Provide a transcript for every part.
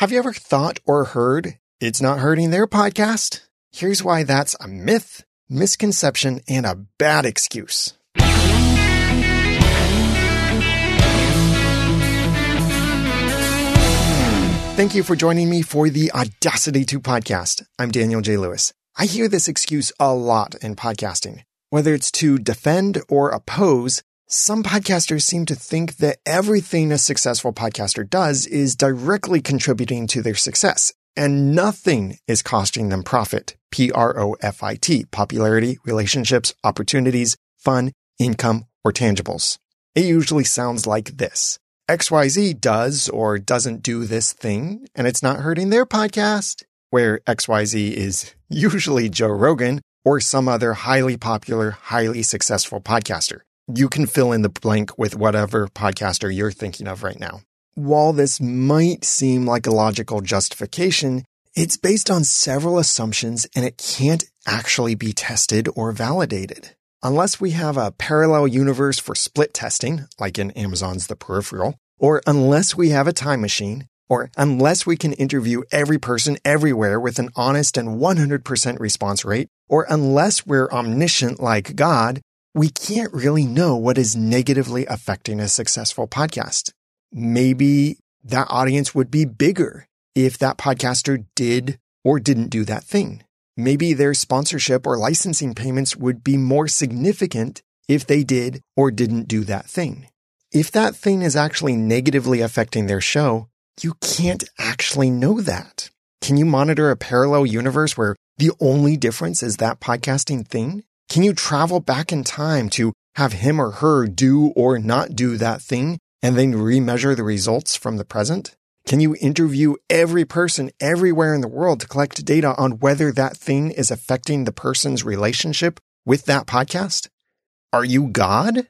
Have you ever thought or heard it's not hurting their podcast? Here's why that's a myth, misconception, and a bad excuse. Thank you for joining me for the Audacity to podcast. I'm Daniel J. Lewis. I hear this excuse a lot in podcasting. Whether it's to defend or oppose, some podcasters seem to think that everything a successful podcaster does is directly contributing to their success and nothing is costing them profit. P-R-O-F-I-T, popularity, relationships, opportunities, fun, income, or tangibles. It usually sounds like this. XYZ does or doesn't do this thing, and it's not hurting their podcast, where XYZ is usually Joe Rogan or some other highly popular, highly successful podcaster you can fill in the blank with whatever podcaster you're thinking of right now. While this might seem like a logical justification, it's based on several assumptions and it can't actually be tested or validated. Unless we have a parallel universe for split testing, like in Amazon's The Peripheral, or unless we have a time machine, or unless we can interview every person everywhere with an honest and 100% response rate, or unless we're omniscient like God, we can't really know what is negatively affecting a successful podcast. Maybe that audience would be bigger if that podcaster did or didn't do that thing. Maybe their sponsorship or licensing payments would be more significant if they did or didn't do that thing. If that thing is actually negatively affecting their show, you can't actually know that. Can you monitor a parallel universe where the only difference is that podcasting thing? Can you travel back in time to have him or her do or not do that thing and then remeasure the results from the present? Can you interview every person everywhere in the world to collect data on whether that thing is affecting the person's relationship with that podcast? Are you God?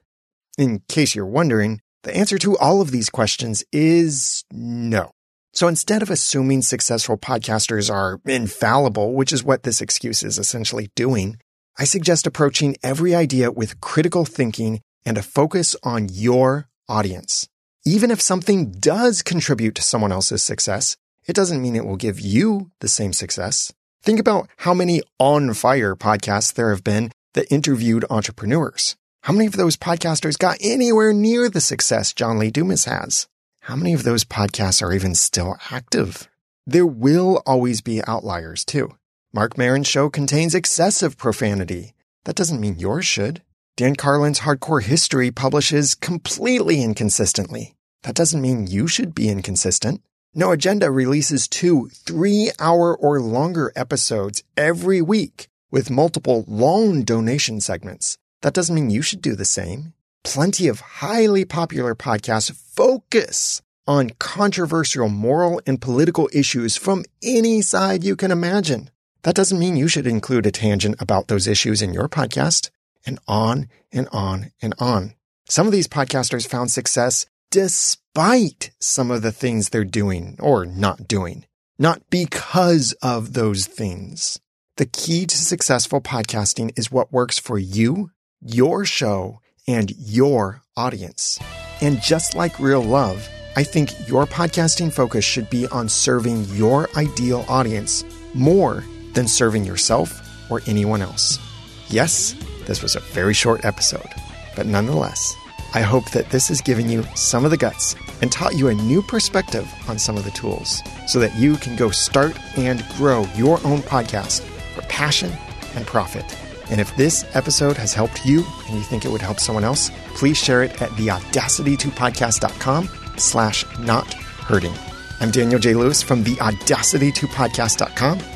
In case you're wondering, the answer to all of these questions is no. So instead of assuming successful podcasters are infallible, which is what this excuse is essentially doing, I suggest approaching every idea with critical thinking and a focus on your audience. Even if something does contribute to someone else's success, it doesn't mean it will give you the same success. Think about how many on fire podcasts there have been that interviewed entrepreneurs. How many of those podcasters got anywhere near the success John Lee Dumas has? How many of those podcasts are even still active? There will always be outliers too. Marc Maron's show contains excessive profanity. That doesn't mean yours should. Dan Carlin's Hardcore History publishes completely inconsistently. That doesn't mean you should be inconsistent. No Agenda releases two three hour or longer episodes every week with multiple long donation segments. That doesn't mean you should do the same. Plenty of highly popular podcasts focus on controversial moral and political issues from any side you can imagine. That doesn't mean you should include a tangent about those issues in your podcast and on and on and on. Some of these podcasters found success despite some of the things they're doing or not doing, not because of those things. The key to successful podcasting is what works for you, your show, and your audience. And just like real love, I think your podcasting focus should be on serving your ideal audience more than serving yourself or anyone else. Yes, this was a very short episode, but nonetheless, I hope that this has given you some of the guts and taught you a new perspective on some of the tools so that you can go start and grow your own podcast for passion and profit. And if this episode has helped you and you think it would help someone else, please share it at theaudacitytopodcast.com slash not hurting. I'm Daniel J. Lewis from theaudacitytopodcast.com